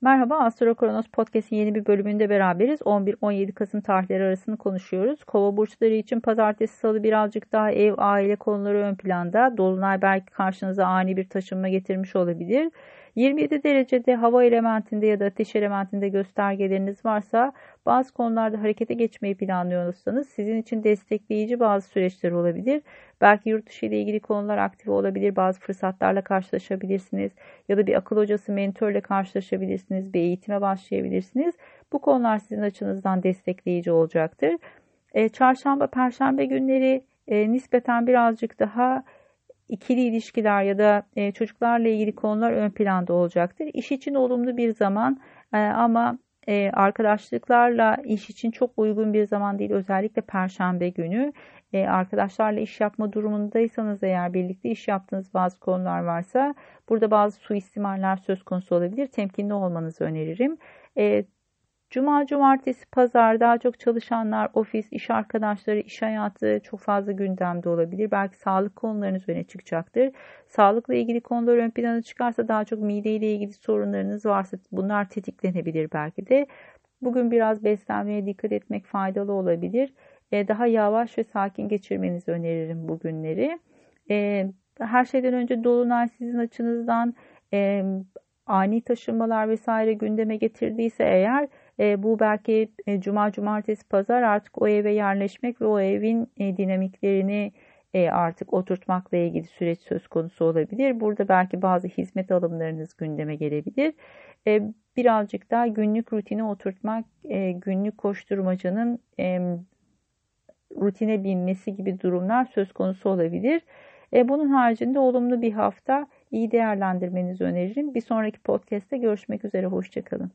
Merhaba Astro Kronos Podcast'in yeni bir bölümünde beraberiz. 11-17 Kasım tarihleri arasını konuşuyoruz. Kova burçları için pazartesi salı birazcık daha ev aile konuları ön planda. Dolunay belki karşınıza ani bir taşınma getirmiş olabilir. 27 derecede hava elementinde ya da ateş elementinde göstergeleriniz varsa bazı konularda harekete geçmeyi planlıyorsanız sizin için destekleyici bazı süreçler olabilir. Belki yurt dışı ile ilgili konular aktif olabilir. Bazı fırsatlarla karşılaşabilirsiniz. Ya da bir akıl hocası, mentörle karşılaşabilirsiniz. Bir eğitime başlayabilirsiniz. Bu konular sizin açınızdan destekleyici olacaktır. E, çarşamba, perşembe günleri e, nispeten birazcık daha ikili ilişkiler ya da e, çocuklarla ilgili konular ön planda olacaktır. İş için olumlu bir zaman e, ama e, arkadaşlıklarla iş için çok uygun bir zaman değil. Özellikle perşembe günü e, arkadaşlarla iş yapma durumundaysanız eğer birlikte iş yaptığınız bazı konular varsa burada bazı suistimaller söz konusu olabilir. Temkinli olmanızı öneririm. Cuma, cumartesi, pazar daha çok çalışanlar, ofis, iş arkadaşları, iş hayatı çok fazla gündemde olabilir. Belki sağlık konularınız öne çıkacaktır. Sağlıkla ilgili konular ön plana çıkarsa daha çok mide ile ilgili sorunlarınız varsa bunlar tetiklenebilir belki de. Bugün biraz beslenmeye dikkat etmek faydalı olabilir. E, daha yavaş ve sakin geçirmenizi öneririm bugünleri. E, her şeyden önce Dolunay sizin açınızdan e, ani taşınmalar vesaire gündeme getirdiyse eğer e, bu belki e, cuma, cumartesi, pazar artık o eve yerleşmek ve o evin e, dinamiklerini artık oturtmakla ilgili süreç söz konusu olabilir. Burada belki bazı hizmet alımlarınız gündeme gelebilir. Birazcık daha günlük rutine oturtmak, günlük koşturmacanın rutine binmesi gibi durumlar söz konusu olabilir. Bunun haricinde olumlu bir hafta iyi değerlendirmenizi öneririm. Bir sonraki podcast'te görüşmek üzere. Hoşçakalın.